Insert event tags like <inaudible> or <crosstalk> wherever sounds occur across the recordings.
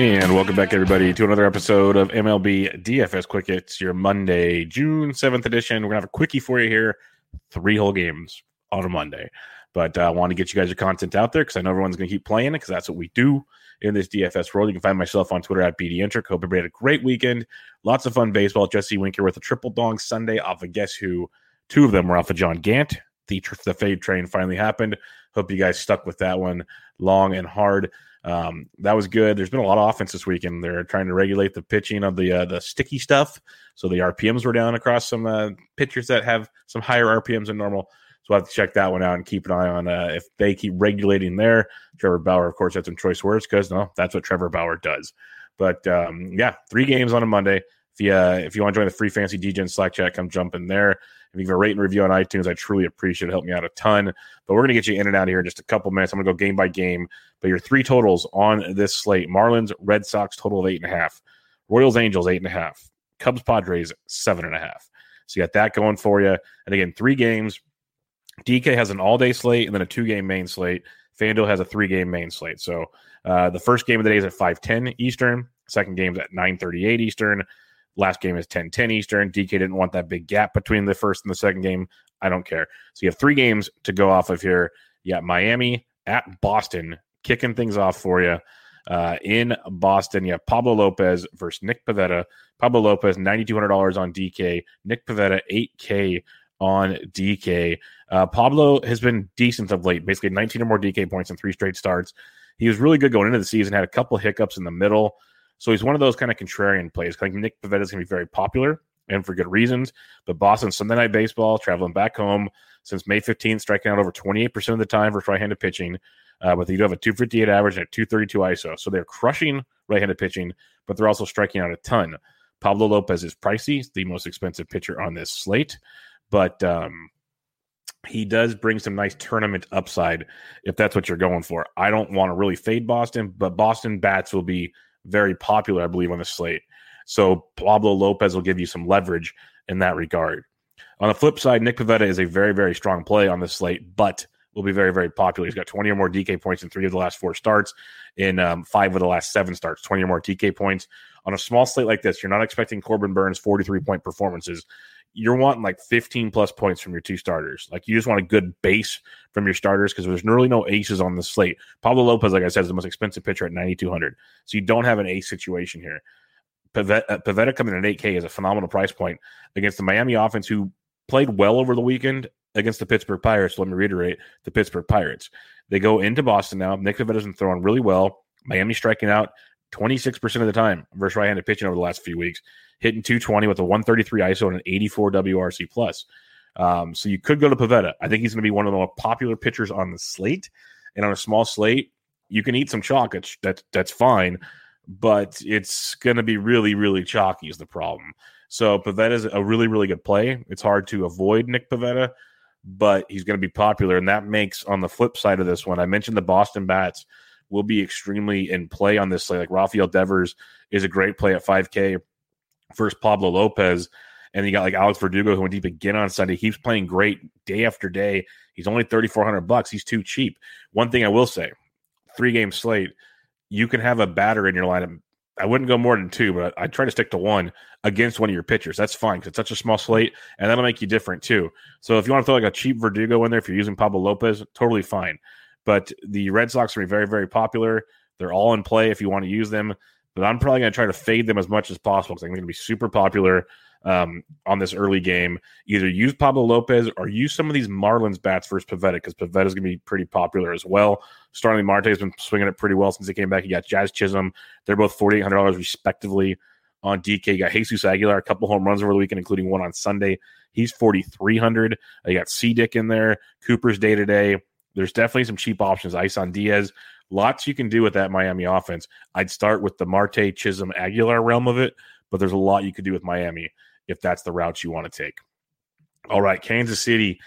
And welcome back, everybody, to another episode of MLB DFS Quick. It's your Monday, June 7th edition. We're going to have a quickie for you here. Three whole games on a Monday. But uh, I want to get you guys your content out there because I know everyone's going to keep playing it because that's what we do in this DFS world. You can find myself on Twitter at BDintric. Hope everybody had a great weekend. Lots of fun baseball. Jesse Winker with a triple dong Sunday off of Guess Who. Two of them were off of John Gant. The, the fade train finally happened. Hope you guys stuck with that one long and hard. Um, that was good. There's been a lot of offense this week, and they're trying to regulate the pitching of the uh, the sticky stuff. So the RPMs were down across some uh, pitchers that have some higher RPMs than normal. So I have to check that one out and keep an eye on uh, if they keep regulating there. Trevor Bauer, of course, had some choice words because no, that's what Trevor Bauer does. But um, yeah, three games on a Monday. Uh, if you want to join the free fancy DJ Slack chat, come jump in there. If you give a rate and review on iTunes, I truly appreciate it. Help me out a ton. But we're going to get you in and out of here in just a couple minutes. I'm going to go game by game. But your three totals on this slate Marlins, Red Sox, total of eight and a half. Royals, Angels, eight and a half. Cubs, Padres, seven and a half. So you got that going for you. And again, three games. DK has an all day slate and then a two game main slate. FanDuel has a three game main slate. So uh, the first game of the day is at 5:10 Eastern. Second game is at 9:38 Eastern. Last game is 10 10 Eastern. DK didn't want that big gap between the first and the second game. I don't care. So you have three games to go off of here. You got Miami at Boston kicking things off for you. Uh, in Boston, you have Pablo Lopez versus Nick Pivetta. Pablo Lopez, $9,200 on DK. Nick Pivetta, 8K on DK. Uh, Pablo has been decent of late, basically 19 or more DK points in three straight starts. He was really good going into the season, had a couple hiccups in the middle. So he's one of those kind of contrarian plays. I think Nick Pivetta is going to be very popular and for good reasons. But Boston Sunday Night Baseball, traveling back home since May 15th, striking out over 28% of the time for right-handed pitching. Uh, but they do have a 258 average and a 232 ISO. So they're crushing right-handed pitching, but they're also striking out a ton. Pablo Lopez is pricey, the most expensive pitcher on this slate, but um, he does bring some nice tournament upside if that's what you're going for. I don't want to really fade Boston, but Boston bats will be – very popular, I believe, on the slate. So Pablo Lopez will give you some leverage in that regard. On the flip side, Nick Pivetta is a very, very strong play on this slate, but will be very, very popular. He's got 20 or more DK points in three of the last four starts, in um, five of the last seven starts, 20 or more DK points. On a small slate like this, you're not expecting Corbin Burnes' 43 point performances you're wanting like 15 plus points from your two starters. Like you just want a good base from your starters because there's really no aces on the slate. Pablo Lopez, like I said, is the most expensive pitcher at 9,200. So you don't have an ace situation here. Pivetta, uh, coming in at 8K is a phenomenal price point against the Miami offense, who played well over the weekend against the Pittsburgh Pirates. Let me reiterate the Pittsburgh Pirates. They go into Boston now. Nick Pivetta's been throwing really well. Miami striking out 26% of the time versus right handed pitching over the last few weeks hitting 220 with a 133 ISO and an 84 WRC plus. Um, so you could go to Pivetta. I think he's going to be one of the more popular pitchers on the slate. And on a small slate, you can eat some chalk. That's that's, fine, but it's going to be really really chalky is the problem. So Pivetta is a really really good play. It's hard to avoid Nick Pivetta, but he's going to be popular, and that makes on the flip side of this one. I mentioned the Boston bats will be extremely in play on this slate. Like Rafael Devers is a great play at 5K versus Pablo Lopez. And you got like Alex Verdugo who went deep again on Sunday. He's playing great day after day. He's only 3,400 bucks. He's too cheap. One thing I will say three game slate, you can have a batter in your lineup. I wouldn't go more than two, but I try to stick to one against one of your pitchers. That's fine because it's such a small slate, and that'll make you different too. So if you want to throw like a cheap Verdugo in there, if you're using Pablo Lopez, totally fine. But the Red Sox are very, very popular. They're all in play if you want to use them but I'm probably going to try to fade them as much as possible because I'm going to be super popular. um, on this early game. Either use Pablo Lopez or use some of these Marlins bats versus Pivetta because Pivetta is going to be pretty popular as well. Starling Marte has been swinging it pretty well since he came back. You got Jazz Chisholm. They're both $4,800 respectively on DK. You got Jesus Aguilar, a couple home runs over the weekend, including one on Sunday. He's 4,300. You got C Dick in there. Cooper's day to day. There's definitely some cheap options. Isan Diaz. Lots you can do with that Miami offense. I'd start with the Marte Chisholm Aguilar realm of it, but there's a lot you could do with Miami if that's the route you want to take. All right, Kansas City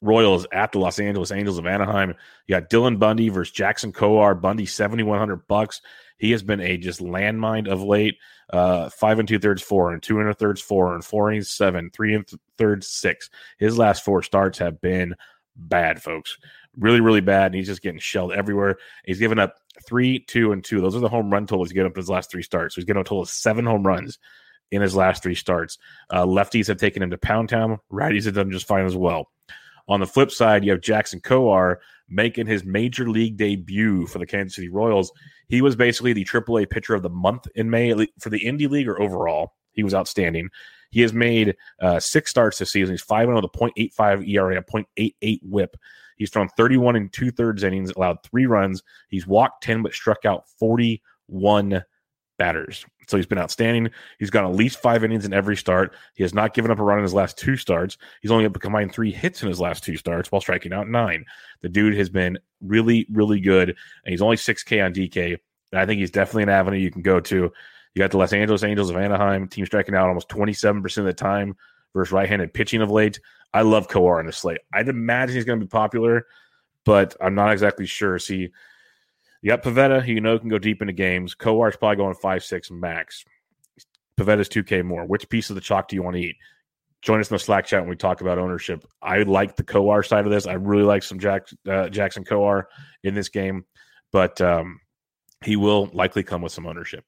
Royals at the Los Angeles Angels of Anaheim. You got Dylan Bundy versus Jackson Kowar. Bundy seventy one hundred bucks. He has been a just landmine of late. Uh, five and two thirds, four and two and a thirds, four and four and seven, three and th- thirds, six. His last four starts have been bad, folks. Really, really bad. And he's just getting shelled everywhere. He's given up three, two, and two. Those are the home run totals he's given up his last three starts. So he's given a total of seven home runs in his last three starts. Uh, lefties have taken him to Pound Town. Righties have done just fine as well. On the flip side, you have Jackson Kowar making his major league debut for the Kansas City Royals. He was basically the AAA pitcher of the month in May for the Indy League or overall. He was outstanding. He has made uh, six starts this season. He's 5 0 with a 0.85 ERA, a 0.88 whip. He's thrown 31 and two thirds innings, allowed three runs. He's walked 10, but struck out 41 batters. So he's been outstanding. He's got at least five innings in every start. He has not given up a run in his last two starts. He's only combined three hits in his last two starts while striking out nine. The dude has been really, really good, and he's only 6K on DK. And I think he's definitely an avenue you can go to. You got the Los Angeles Angels of Anaheim, team striking out almost 27% of the time versus right handed pitching of late. I love Kowar in the slate. I'd imagine he's going to be popular, but I'm not exactly sure. See, you got Pivetta, who you know can go deep into games. Kowar's probably going five six max. Pivetta's two K more. Which piece of the chalk do you want to eat? Join us in the Slack chat when we talk about ownership. I like the Kowar side of this. I really like some Jack, uh, Jackson Kowar in this game, but um, he will likely come with some ownership.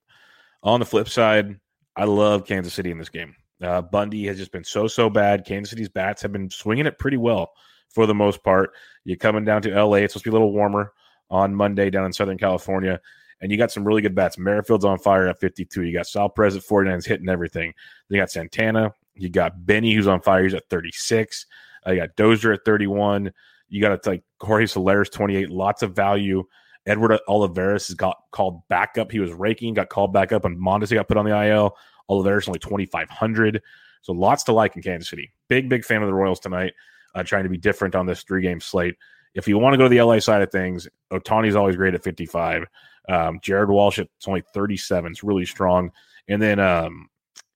On the flip side, I love Kansas City in this game. Uh, Bundy has just been so so bad. Kansas City's bats have been swinging it pretty well for the most part. You're coming down to LA. It's supposed to be a little warmer on Monday down in Southern California. And you got some really good bats. Merrifield's on fire at 52. You got Sal Perez at 49, hitting everything. You got Santana. You got Benny, who's on fire. He's at 36. Uh, you got Dozier at 31. You got like Jorge Soler's 28. Lots of value. Edward Olivares has got called back up. He was raking, got called back up, and Mondesi got put on the IL. Olivares only 2,500. So lots to like in Kansas City. Big, big fan of the Royals tonight. Uh, trying to be different on this three game slate. If you want to go to the LA side of things, Ohtani's always great at 55. Um, Jared Walsh, it's only 37. It's really strong. And then um,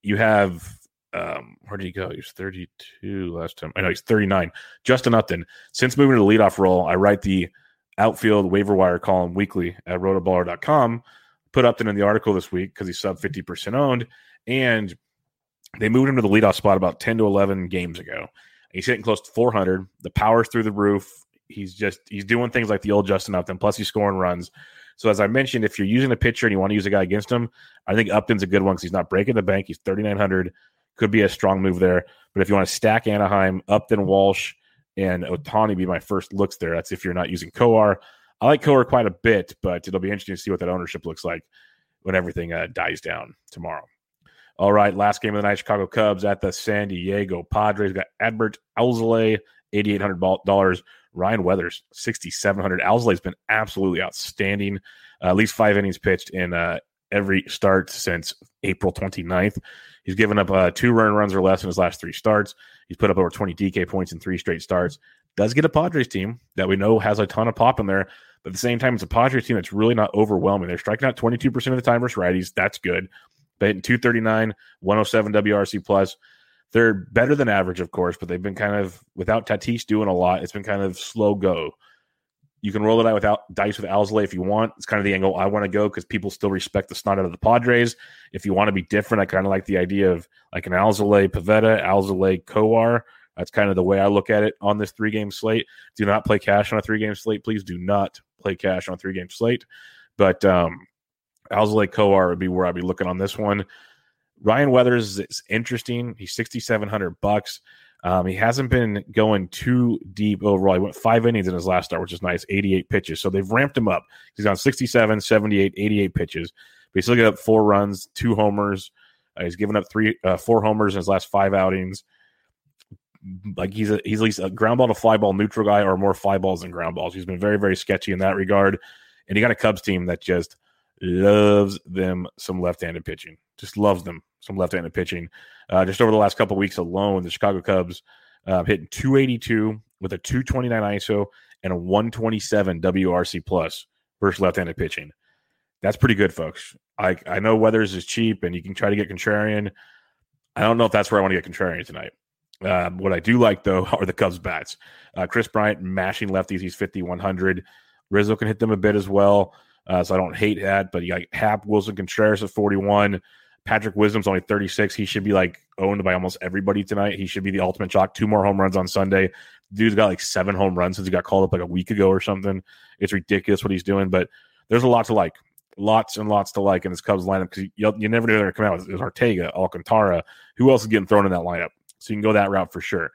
you have um, where did he go? He was 32 last time. I know he's 39. Justin Upton. Since moving to the leadoff role, I write the outfield waiver wire column weekly at rotoballer.com. Put Upton in the article this week because he's sub 50% owned. And they moved him to the leadoff spot about 10 to 11 games ago. He's hitting close to 400. The power's through the roof he's just he's doing things like the old Justin Upton. Plus, he's scoring runs. So as I mentioned, if you're using a pitcher and you want to use a guy against him, I think Upton's a good one because he's not breaking the bank. He's 3,900. Could be a strong move there. But if you want to stack Anaheim, Upton, Walsh, and Ohtani be my first looks there. That's if you're not using Kowar. I like Kowar quite a bit, but it'll be interesting to see what that ownership looks like when everything uh, dies down tomorrow. All right, last game of the night, Chicago Cubs at the San Diego Padres. Got Adbert Alzolay, $8,800 Ryan Weathers, 6,700. Alzolay's been absolutely outstanding. Uh, at least five innings pitched in uh, every start since April 29th. He's given up uh, two run runs or less in his last three starts. He's put up over 20 DK points in three straight starts. Does get a Padres team that we know has a ton of pop in there. But at the same time, it's a Padres team that's really not overwhelming. They're striking out 22% of the time versus righties. That's good. They hitting 239, 107 WRC plus. They're better than average, of course, but they've been kind of without Tatis doing a lot. It's been kind of slow go. You can roll it out without dice with Alzolay if you want. It's kind of the angle I want to go because people still respect the snot out of the Padres. If you want to be different, I kind of like the idea of like an Alzolay Pivetta, Alzolay Kowar. That's kind of the way I look at it on this three game slate. Do not play cash on a three game slate. Please do not play cash on a three game slate. But um, Alzolay Kowar would be where I'd be looking on this one. Ryan Weathers is interesting. He's 6,700 bucks. Um, he hasn't been going too deep overall. He went five innings in his last start, which is nice, 88 pitches. So they've ramped him up. He's on 67, 78, 88 pitches. But he's still got up four runs, two homers, Uh, he's given up three, uh, four homers in his last five outings. Like he's a, he's at least a ground ball to fly ball neutral guy, or more fly balls than ground balls. He's been very very sketchy in that regard, and he got a Cubs team that just loves them some left-handed pitching. Just loves them some left-handed pitching. Uh, just over the last couple weeks alone, the Chicago Cubs uh, hitting 282 with a 229 ISO and a 127 WRC plus versus left-handed pitching. That's pretty good, folks. I I know Weathers is cheap, and you can try to get contrarian. I don't know if that's where I want to get contrarian tonight. Uh, what I do like though <laughs> are the Cubs bats. Uh, Kris Bryant mashing lefties. He's 5100. Rizzo can hit them a bit as well, uh, so I don't hate that. But you got Hap, Willson Contreras at 41. Patrick Wisdom's only 36. He should be like owned by almost everybody tonight. He should be the ultimate chalk. Two more home runs on Sunday. Dude's got like seven home runs since he got called up like a week ago or something. It's ridiculous what he's doing, but there's a lot to like. Lots and lots to like in this Cubs lineup because you, you never knew they're going to come out. There's Ortega, Alcantara. Who else is getting thrown in that lineup? So you can go that route for sure.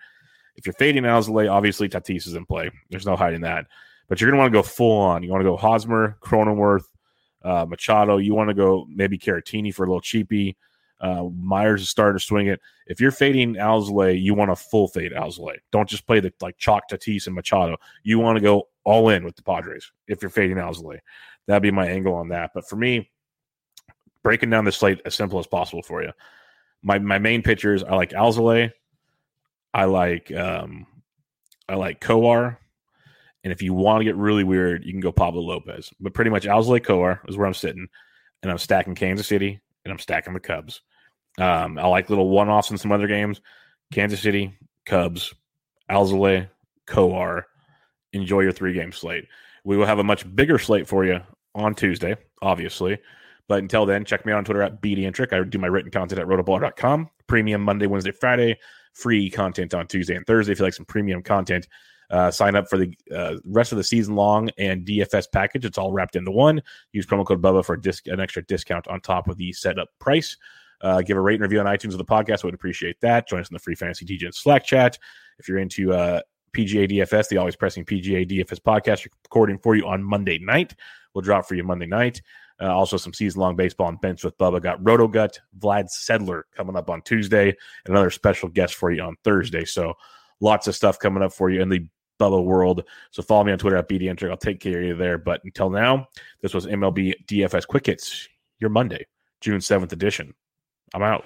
If you're fading Alzolay, obviously Tatis is in play. There's no hiding that. But you're going to want to go full on. You want to go Hosmer, Cronenworth, uh, Machado. You want to go maybe Caratini for a little cheapy. Uh, Myers is starting to swing it. If you're fading Alzolay, you want a full fade Alzolay. Don't just play the like chalk Tatis and Machado. You want to go all in with the Padres if you're fading Alzolay. That'd be my angle on that. But for me, breaking down the slate as simple as possible for you. My my main pitchers, I like Alzolay. I like um I like Kowar. And if you want to get really weird, you can go Pablo Lopez. But pretty much Alzolay Kowar is where I'm sitting. And I'm stacking Kansas City and I'm stacking the Cubs. Um, I like little one offs in some other games. Kansas City, Cubs, Alzolay, Kowar. Enjoy your three game slate. We will have a much bigger slate for you on Tuesday, obviously. But until then, check me out on Twitter at BDintric. I do my written content at rotoballer.com. Premium Monday, Wednesday, Friday. Free content on Tuesday and Thursday. If you like some premium content, uh, sign up for the uh, rest of the season long and DFS package. It's all wrapped into one. Use promo code Bubba for disc- an extra discount on top of the setup price. Uh, give a rate and review on iTunes of the podcast. Would appreciate that. Join us in the free fantasy TGN Slack chat. If you're into uh, PGA DFS, the always pressing PGA DFS podcast, recording for you on Monday night. We'll drop for you Monday night. Uh, also, some season long baseball and bench with Bubba. Got Rotogut, Vlad Sedler coming up on Tuesday, and another special guest for you on Thursday. So, lots of stuff coming up for you in the Bubba world. So, follow me on Twitter at BDintric. I'll take care of you there. But until now, this was MLB DFS Quick Hits, your Monday, June 7th edition. I'm out.